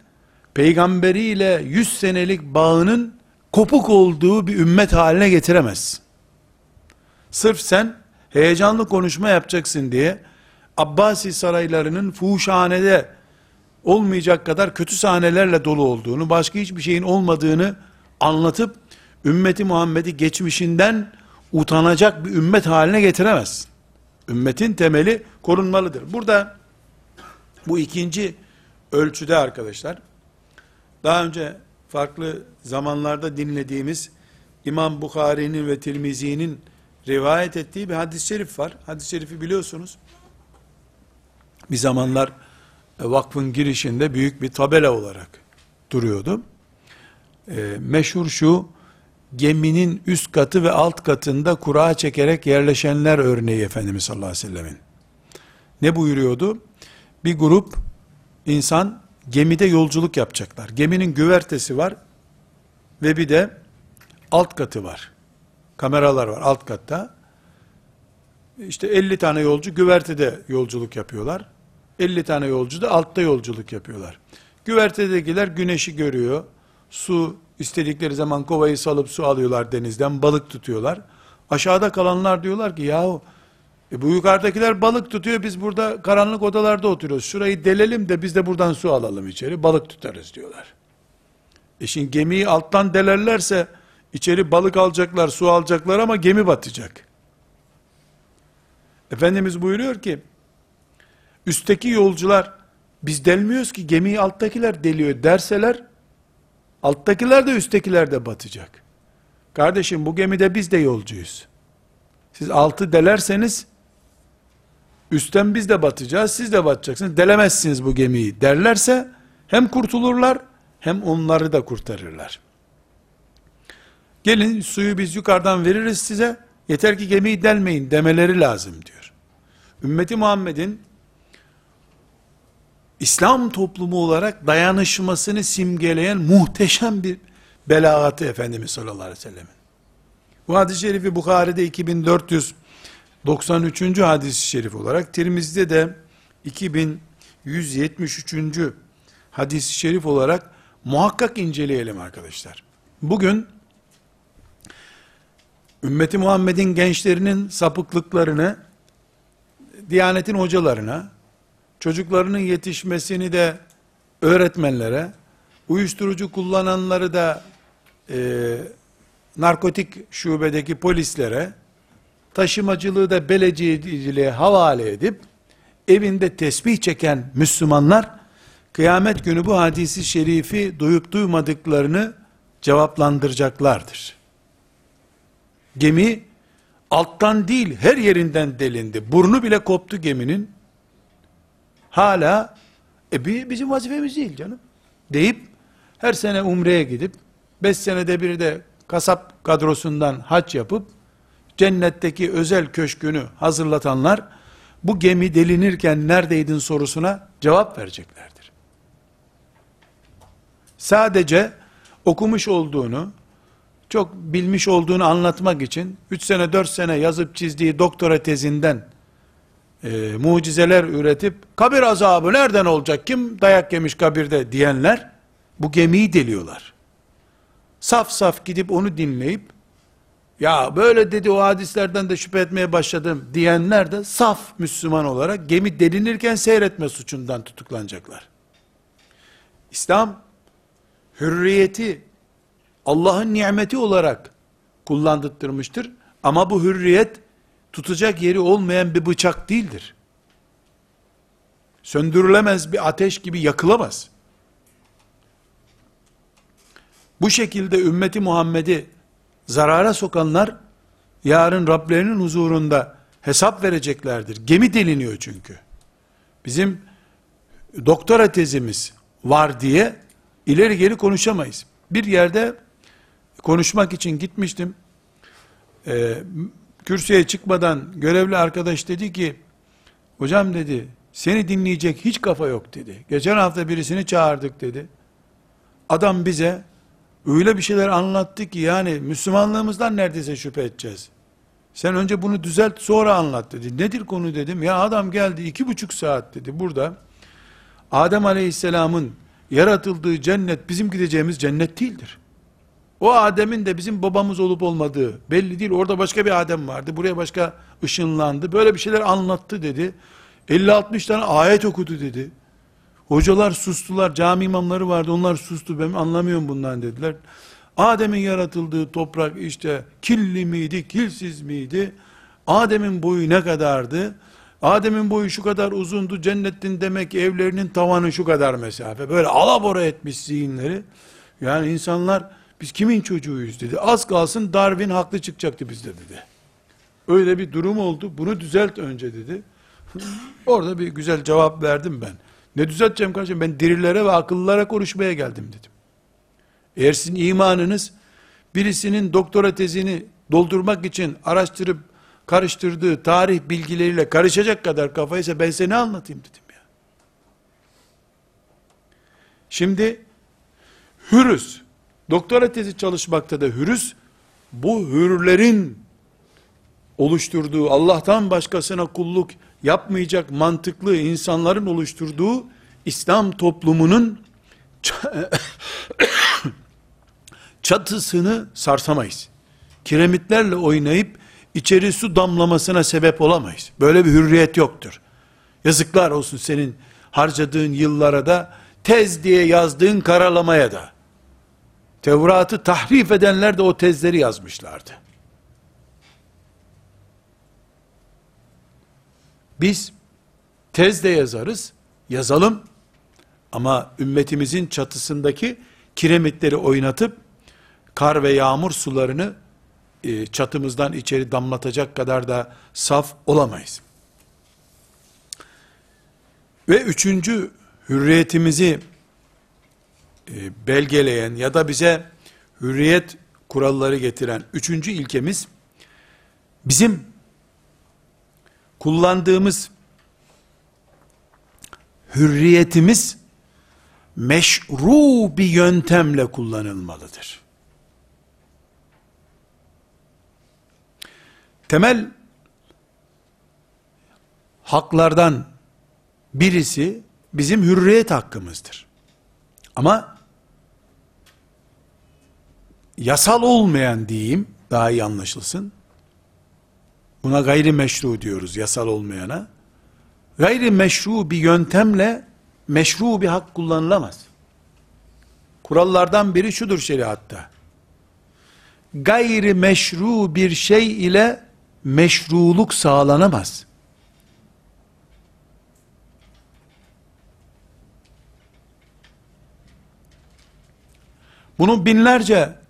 peygamberiyle 100 senelik bağının kopuk olduğu bir ümmet haline getiremezsin. Sırf sen heyecanlı konuşma yapacaksın diye Abbasi saraylarının fuhuşhanede olmayacak kadar kötü sahnelerle dolu olduğunu, başka hiçbir şeyin olmadığını anlatıp ümmeti Muhammed'i geçmişinden utanacak bir ümmet haline getiremezsin. Ümmetin temeli korunmalıdır. Burada bu ikinci ölçüde arkadaşlar daha önce farklı zamanlarda dinlediğimiz İmam Bukhari'nin ve Tirmizi'nin rivayet ettiği bir hadis-i şerif var. Hadis-i şerifi biliyorsunuz. Bir zamanlar vakfın girişinde büyük bir tabela olarak duruyordu. E, meşhur şu, geminin üst katı ve alt katında kura çekerek yerleşenler örneği Efendimiz sallallahu aleyhi ve sellemin. Ne buyuruyordu? Bir grup insan gemide yolculuk yapacaklar. Geminin güvertesi var ve bir de alt katı var. Kameralar var alt katta. İşte 50 tane yolcu güvertede yolculuk yapıyorlar. 50 tane yolcu da altta yolculuk yapıyorlar. Güvertedekiler güneşi görüyor. Su istedikleri zaman kovayı salıp su alıyorlar denizden, balık tutuyorlar. Aşağıda kalanlar diyorlar ki yahu e bu yukarıdakiler balık tutuyor biz burada karanlık odalarda oturuyoruz. Şurayı delelim de biz de buradan su alalım içeri balık tutarız diyorlar. E şimdi gemiyi alttan delerlerse içeri balık alacaklar, su alacaklar ama gemi batacak. Efendimiz buyuruyor ki üstteki yolcular biz delmiyoruz ki gemiyi alttakiler deliyor derseler alttakiler de üsttekiler de batacak. Kardeşim bu gemide biz de yolcuyuz. Siz altı delerseniz üstten biz de batacağız, siz de batacaksınız. Delemezsiniz bu gemiyi derlerse hem kurtulurlar hem onları da kurtarırlar. Gelin suyu biz yukarıdan veririz size. Yeter ki gemiyi delmeyin demeleri lazım diyor. Ümmeti Muhammed'in İslam toplumu olarak dayanışmasını simgeleyen muhteşem bir belagatı Efendimiz sallallahu aleyhi ve sellemin. Bu hadis-i şerifi Bukhari'de 2493. hadis-i şerif olarak, Tirmiz'de de 2173. hadis-i şerif olarak muhakkak inceleyelim arkadaşlar. Bugün ümmeti Muhammed'in gençlerinin sapıklıklarını Diyanetin hocalarına, çocuklarının yetişmesini de öğretmenlere, uyuşturucu kullananları da e, narkotik şubedeki polislere, taşımacılığı da belediyeciliğe havale edip, evinde tesbih çeken Müslümanlar, kıyamet günü bu hadisi şerifi duyup duymadıklarını cevaplandıracaklardır. Gemi, alttan değil her yerinden delindi. Burnu bile koptu geminin. Hala e bizim vazifemiz değil canım. Deyip her sene umreye gidip beş senede bir de kasap kadrosundan haç yapıp cennetteki özel köşkünü hazırlatanlar, bu gemi delinirken neredeydin sorusuna cevap vereceklerdir. Sadece okumuş olduğunu, çok bilmiş olduğunu anlatmak için 3 sene 4 sene yazıp çizdiği doktora tezinden e, mucizeler üretip kabir azabı nereden olacak kim dayak yemiş kabirde diyenler bu gemiyi deliyorlar. Saf saf gidip onu dinleyip ya böyle dedi o hadislerden de şüphe etmeye başladım diyenler de saf Müslüman olarak gemi delinirken seyretme suçundan tutuklanacaklar. İslam hürriyeti Allah'ın nimeti olarak kullandırtmıştır. Ama bu hürriyet tutacak yeri olmayan bir bıçak değildir. Söndürülemez bir ateş gibi yakılamaz. Bu şekilde ümmeti Muhammed'i zarara sokanlar yarın Rablerinin huzurunda hesap vereceklerdir. Gemi deliniyor çünkü. Bizim doktora tezimiz var diye ileri geri konuşamayız. Bir yerde konuşmak için gitmiştim. Ee, kürsüye çıkmadan görevli arkadaş dedi ki, hocam dedi, seni dinleyecek hiç kafa yok dedi. Geçen hafta birisini çağırdık dedi. Adam bize öyle bir şeyler anlattı ki yani Müslümanlığımızdan neredeyse şüphe edeceğiz. Sen önce bunu düzelt sonra anlat dedi. Nedir konu dedim. Ya adam geldi iki buçuk saat dedi burada. Adem Aleyhisselam'ın yaratıldığı cennet bizim gideceğimiz cennet değildir. O Adem'in de bizim babamız olup olmadığı belli değil. Orada başka bir Adem vardı. Buraya başka ışınlandı. Böyle bir şeyler anlattı dedi. 50-60 tane ayet okudu dedi. Hocalar sustular. Cami imamları vardı. Onlar sustu. Ben anlamıyorum bundan dediler. Adem'in yaratıldığı toprak işte killi miydi, kilsiz miydi? Adem'in boyu ne kadardı? Adem'in boyu şu kadar uzundu. Cennetin demek ki evlerinin tavanı şu kadar mesafe. Böyle alabora etmiş zihinleri. Yani insanlar biz kimin çocuğuyuz dedi. Az kalsın Darwin haklı çıkacaktı bizde dedi. Öyle bir durum oldu. Bunu düzelt önce dedi. Orada bir güzel cevap verdim ben. Ne düzelteceğim kardeşim? Ben dirilere ve akıllılara konuşmaya geldim dedim. Eğer sizin imanınız birisinin doktora tezini doldurmak için araştırıp karıştırdığı tarih bilgileriyle karışacak kadar kafaysa ben size ne anlatayım dedim ya. Şimdi hürüz. Doktora tezi çalışmakta da hürüz. Bu hürlerin oluşturduğu Allah'tan başkasına kulluk yapmayacak mantıklı insanların oluşturduğu İslam toplumunun çatısını sarsamayız. Kiremitlerle oynayıp içeri su damlamasına sebep olamayız. Böyle bir hürriyet yoktur. Yazıklar olsun senin harcadığın yıllara da tez diye yazdığın karalamaya da. Tevrat'ı tahrif edenler de o tezleri yazmışlardı. Biz tez de yazarız, yazalım ama ümmetimizin çatısındaki kiremitleri oynatıp kar ve yağmur sularını e, çatımızdan içeri damlatacak kadar da saf olamayız. Ve üçüncü hürriyetimizi belgeleyen ya da bize hürriyet kuralları getiren üçüncü ilkemiz bizim kullandığımız hürriyetimiz meşru bir yöntemle kullanılmalıdır. Temel haklardan birisi bizim hürriyet hakkımızdır. Ama yasal olmayan diyeyim, daha iyi anlaşılsın. Buna gayri meşru diyoruz yasal olmayana. Gayri meşru bir yöntemle meşru bir hak kullanılamaz. Kurallardan biri şudur şeriatta. Gayri meşru bir şey ile meşruluk sağlanamaz. Bunu binlerce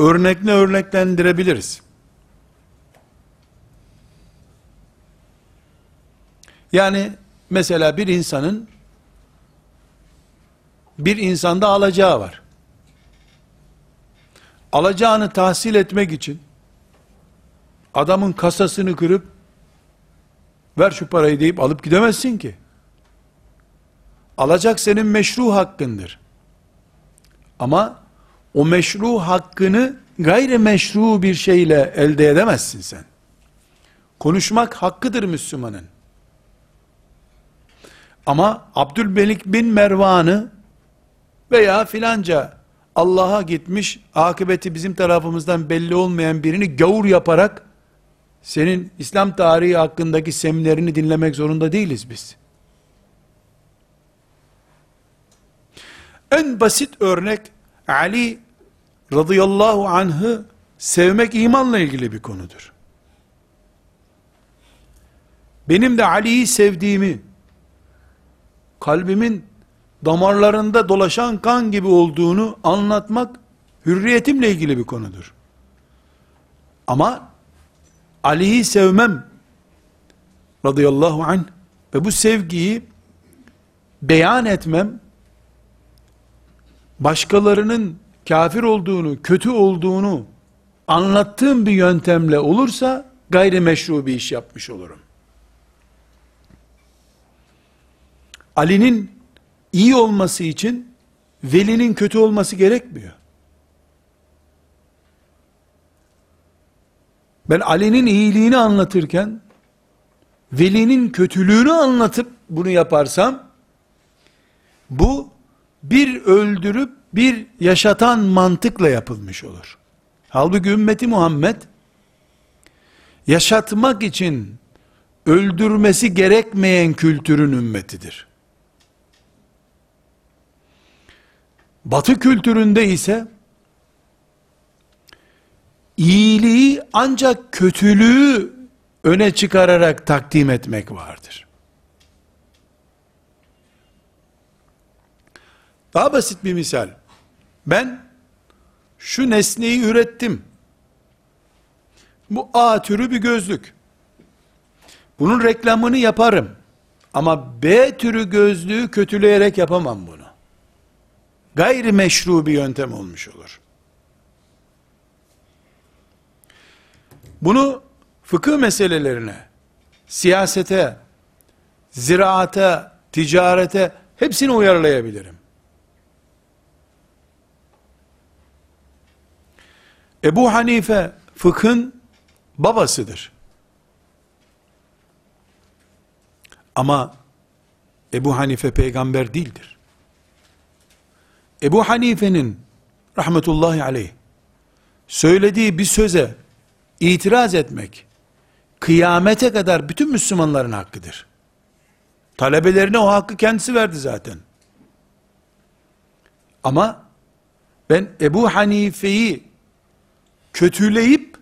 örnekle örneklendirebiliriz. Yani mesela bir insanın bir insanda alacağı var. Alacağını tahsil etmek için adamın kasasını kırıp ver şu parayı deyip alıp gidemezsin ki. Alacak senin meşru hakkındır. Ama o meşru hakkını gayrimeşru bir şeyle elde edemezsin sen. Konuşmak hakkıdır Müslümanın. Ama Abdülmelik bin Mervan'ı veya filanca Allah'a gitmiş, akıbeti bizim tarafımızdan belli olmayan birini gavur yaparak senin İslam tarihi hakkındaki seminerini dinlemek zorunda değiliz biz. En basit örnek Ali radıyallahu anh'ı sevmek imanla ilgili bir konudur. Benim de Ali'yi sevdiğimi, kalbimin damarlarında dolaşan kan gibi olduğunu anlatmak hürriyetimle ilgili bir konudur. Ama Ali'yi sevmem radıyallahu anh ve bu sevgiyi beyan etmem başkalarının kafir olduğunu, kötü olduğunu anlattığım bir yöntemle olursa gayrimeşru bir iş yapmış olurum. Ali'nin iyi olması için velinin kötü olması gerekmiyor. Ben Ali'nin iyiliğini anlatırken velinin kötülüğünü anlatıp bunu yaparsam bu bir öldürüp bir yaşatan mantıkla yapılmış olur. Halbuki ümmeti Muhammed yaşatmak için öldürmesi gerekmeyen kültürün ümmetidir. Batı kültüründe ise iyiliği ancak kötülüğü öne çıkararak takdim etmek vardır. Daha basit bir misal. Ben şu nesneyi ürettim. Bu A türü bir gözlük. Bunun reklamını yaparım. Ama B türü gözlüğü kötüleyerek yapamam bunu. Gayri meşru bir yöntem olmuş olur. Bunu fıkıh meselelerine, siyasete, ziraate, ticarete hepsini uyarlayabilirim. Ebu Hanife fıkhın babasıdır. Ama Ebu Hanife peygamber değildir. Ebu Hanife'nin rahmetullahi aleyh söylediği bir söze itiraz etmek kıyamete kadar bütün Müslümanların hakkıdır. Talebelerine o hakkı kendisi verdi zaten. Ama ben Ebu Hanife'yi kötüleyip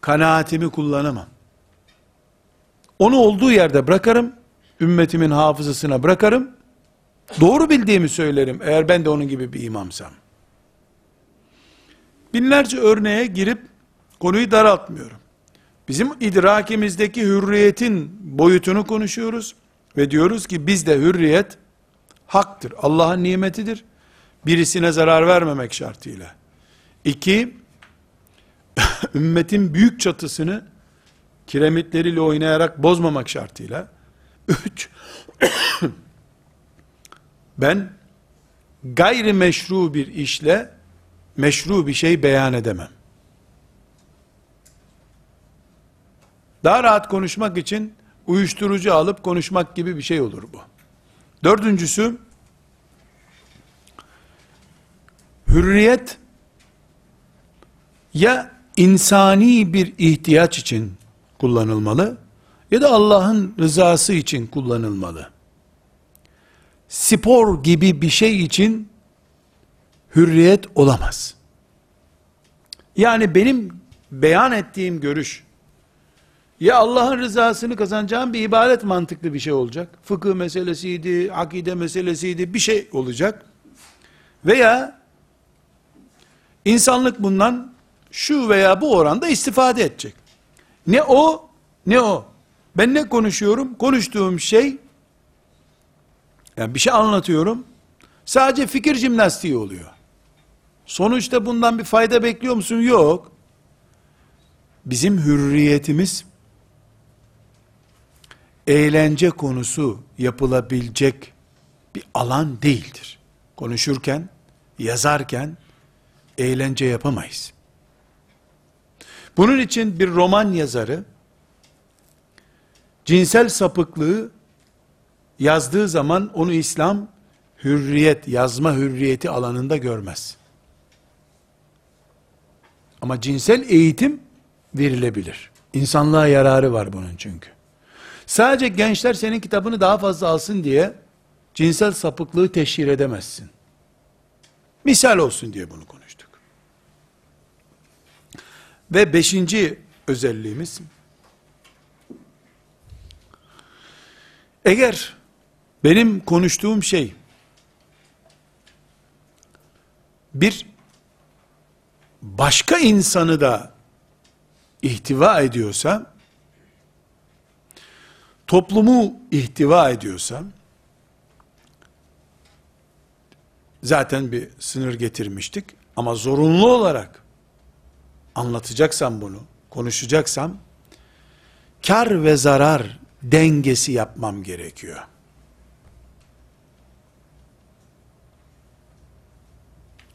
kanaatimi kullanamam. Onu olduğu yerde bırakarım, ümmetimin hafızasına bırakarım, doğru bildiğimi söylerim eğer ben de onun gibi bir imamsam. Binlerce örneğe girip konuyu daraltmıyorum. Bizim idrakimizdeki hürriyetin boyutunu konuşuyoruz ve diyoruz ki bizde hürriyet haktır. Allah'ın nimetidir. Birisine zarar vermemek şartıyla. İki, ümmetin büyük çatısını kiremitleriyle oynayarak bozmamak şartıyla. Üç, ben gayri meşru bir işle meşru bir şey beyan edemem. Daha rahat konuşmak için uyuşturucu alıp konuşmak gibi bir şey olur bu. Dördüncüsü, hürriyet ya insani bir ihtiyaç için kullanılmalı ya da Allah'ın rızası için kullanılmalı. Spor gibi bir şey için hürriyet olamaz. Yani benim beyan ettiğim görüş ya Allah'ın rızasını kazanacağım bir ibadet mantıklı bir şey olacak. Fıkıh meselesiydi, akide meselesiydi bir şey olacak. Veya insanlık bundan şu veya bu oranda istifade edecek. Ne o ne o. Ben ne konuşuyorum? Konuştuğum şey yani bir şey anlatıyorum. Sadece fikir jimnastiği oluyor. Sonuçta bundan bir fayda bekliyor musun? Yok. bizim hürriyetimiz eğlence konusu yapılabilecek bir alan değildir. Konuşurken, yazarken eğlence yapamayız. Bunun için bir roman yazarı cinsel sapıklığı yazdığı zaman onu İslam hürriyet, yazma hürriyeti alanında görmez. Ama cinsel eğitim verilebilir. İnsanlığa yararı var bunun çünkü. Sadece gençler senin kitabını daha fazla alsın diye cinsel sapıklığı teşhir edemezsin. Misal olsun diye bunu konuştuk. Ve beşinci özelliğimiz, eğer benim konuştuğum şey, bir başka insanı da ihtiva ediyorsa, toplumu ihtiva ediyorsa, zaten bir sınır getirmiştik, ama zorunlu olarak anlatacaksam bunu, konuşacaksam, kar ve zarar dengesi yapmam gerekiyor.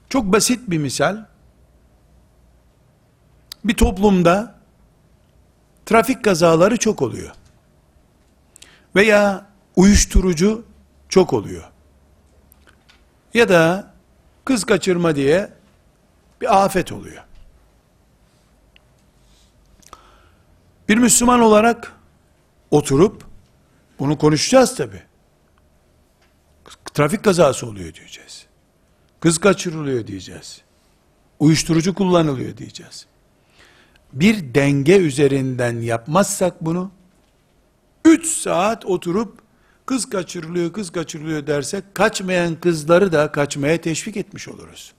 Çok basit bir misal. Bir toplumda trafik kazaları çok oluyor. Veya uyuşturucu çok oluyor. Ya da kız kaçırma diye bir afet oluyor. Bir Müslüman olarak oturup bunu konuşacağız tabi. Trafik kazası oluyor diyeceğiz. Kız kaçırılıyor diyeceğiz. Uyuşturucu kullanılıyor diyeceğiz. Bir denge üzerinden yapmazsak bunu, 3 saat oturup kız kaçırılıyor, kız kaçırılıyor dersek, kaçmayan kızları da kaçmaya teşvik etmiş oluruz.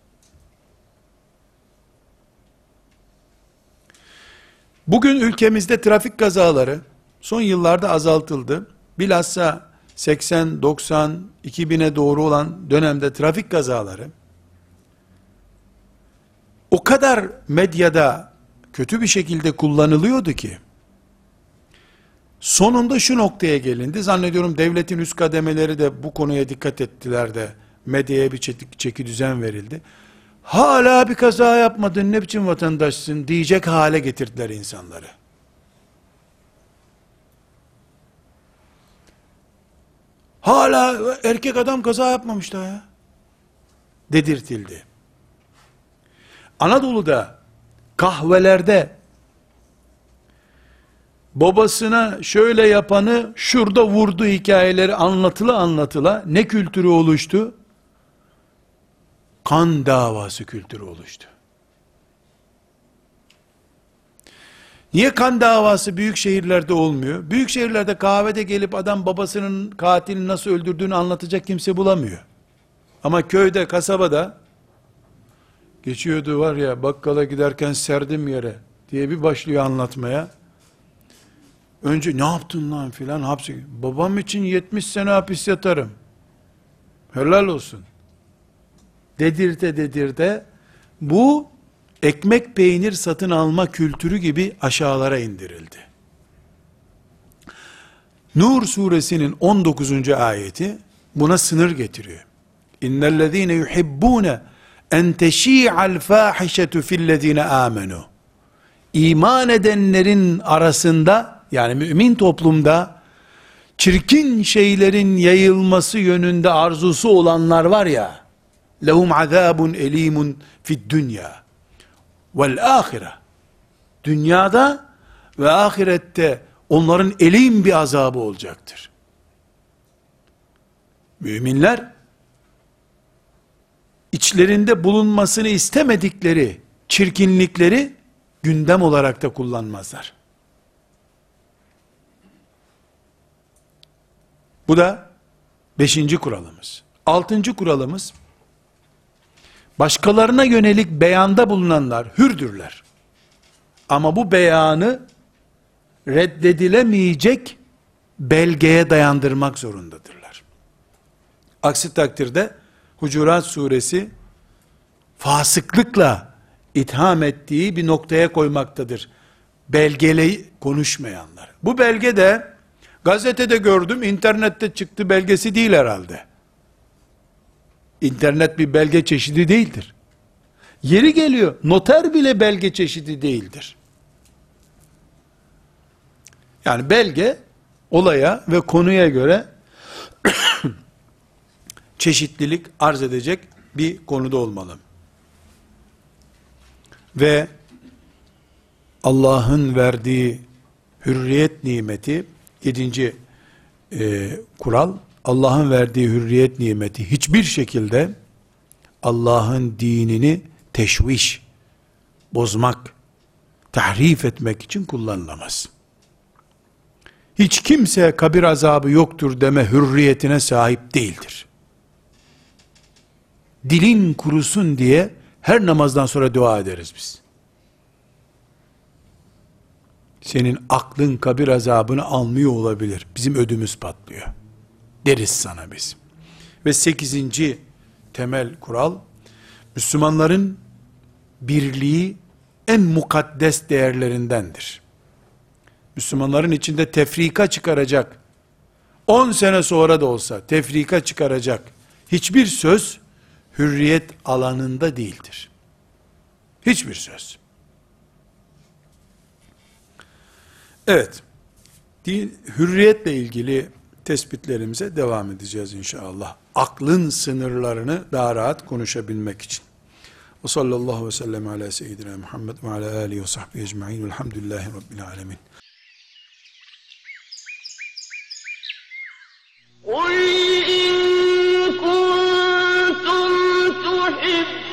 Bugün ülkemizde trafik kazaları son yıllarda azaltıldı. Bilhassa 80, 90, 2000'e doğru olan dönemde trafik kazaları o kadar medyada kötü bir şekilde kullanılıyordu ki sonunda şu noktaya gelindi. Zannediyorum devletin üst kademeleri de bu konuya dikkat ettiler de medyaya bir çeki, düzen verildi. Hala bir kaza yapmadın ne biçim vatandaşsın diyecek hale getirdiler insanları. Hala erkek adam kaza yapmamış daha ya. Dedirtildi. Anadolu'da kahvelerde babasına şöyle yapanı şurada vurdu hikayeleri anlatıla anlatıla ne kültürü oluştu? Kan davası kültürü oluştu. Niye kan davası büyük şehirlerde olmuyor? Büyük şehirlerde kahvede gelip adam babasının katilini nasıl öldürdüğünü anlatacak kimse bulamıyor. Ama köyde, kasabada geçiyordu var ya bakkala giderken serdim yere diye bir başlıyor anlatmaya. Önce ne yaptın lan filan hapsi. Babam için 70 sene hapis yatarım. Helal olsun. Dedirte dedirte bu ekmek peynir satın alma kültürü gibi aşağılara indirildi. Nur suresinin 19. ayeti buna sınır getiriyor. İnnellezîne yuhibbûne en teşî'al fâhişetu fillezîne âmenû. İman edenlerin arasında yani mümin toplumda çirkin şeylerin yayılması yönünde arzusu olanlar var ya lehum azabun elimun fid dünya vel ahire. Dünyada ve ahirette onların elim bir azabı olacaktır. Müminler içlerinde bulunmasını istemedikleri çirkinlikleri gündem olarak da kullanmazlar. Bu da beşinci kuralımız. Altıncı kuralımız, başkalarına yönelik beyanda bulunanlar hürdürler. Ama bu beyanı reddedilemeyecek belgeye dayandırmak zorundadırlar. Aksi takdirde Hucurat suresi fasıklıkla itham ettiği bir noktaya koymaktadır. belgeleyi konuşmayanlar. Bu belge de gazetede gördüm, internette çıktı belgesi değil herhalde. İnternet bir belge çeşidi değildir. Yeri geliyor, noter bile belge çeşidi değildir. Yani belge olaya ve konuya göre çeşitlilik arz edecek bir konuda olmalı. Ve Allah'ın verdiği hürriyet nimeti, yedinci e, kural, Allah'ın verdiği hürriyet nimeti hiçbir şekilde Allah'ın dinini teşviş, bozmak, tahrif etmek için kullanılamaz. Hiç kimse kabir azabı yoktur deme hürriyetine sahip değildir. Dilin kurusun diye her namazdan sonra dua ederiz biz. Senin aklın kabir azabını almıyor olabilir. Bizim ödümüz patlıyor. Deriz sana biz. Ve sekizinci temel kural, Müslümanların birliği en mukaddes değerlerindendir. Müslümanların içinde tefrika çıkaracak, 10 sene sonra da olsa tefrika çıkaracak hiçbir söz hürriyet alanında değildir. Hiçbir söz. Evet, din, hürriyetle ilgili tespitlerimize devam edeceğiz inşallah. Aklın sınırlarını daha rahat konuşabilmek için. Ve sallallahu ve sellem ala seyyidina Muhammed ve ala alihi ve sahbihi ecma'in velhamdülillahi rabbil alemin. قل إن كنتم تحبون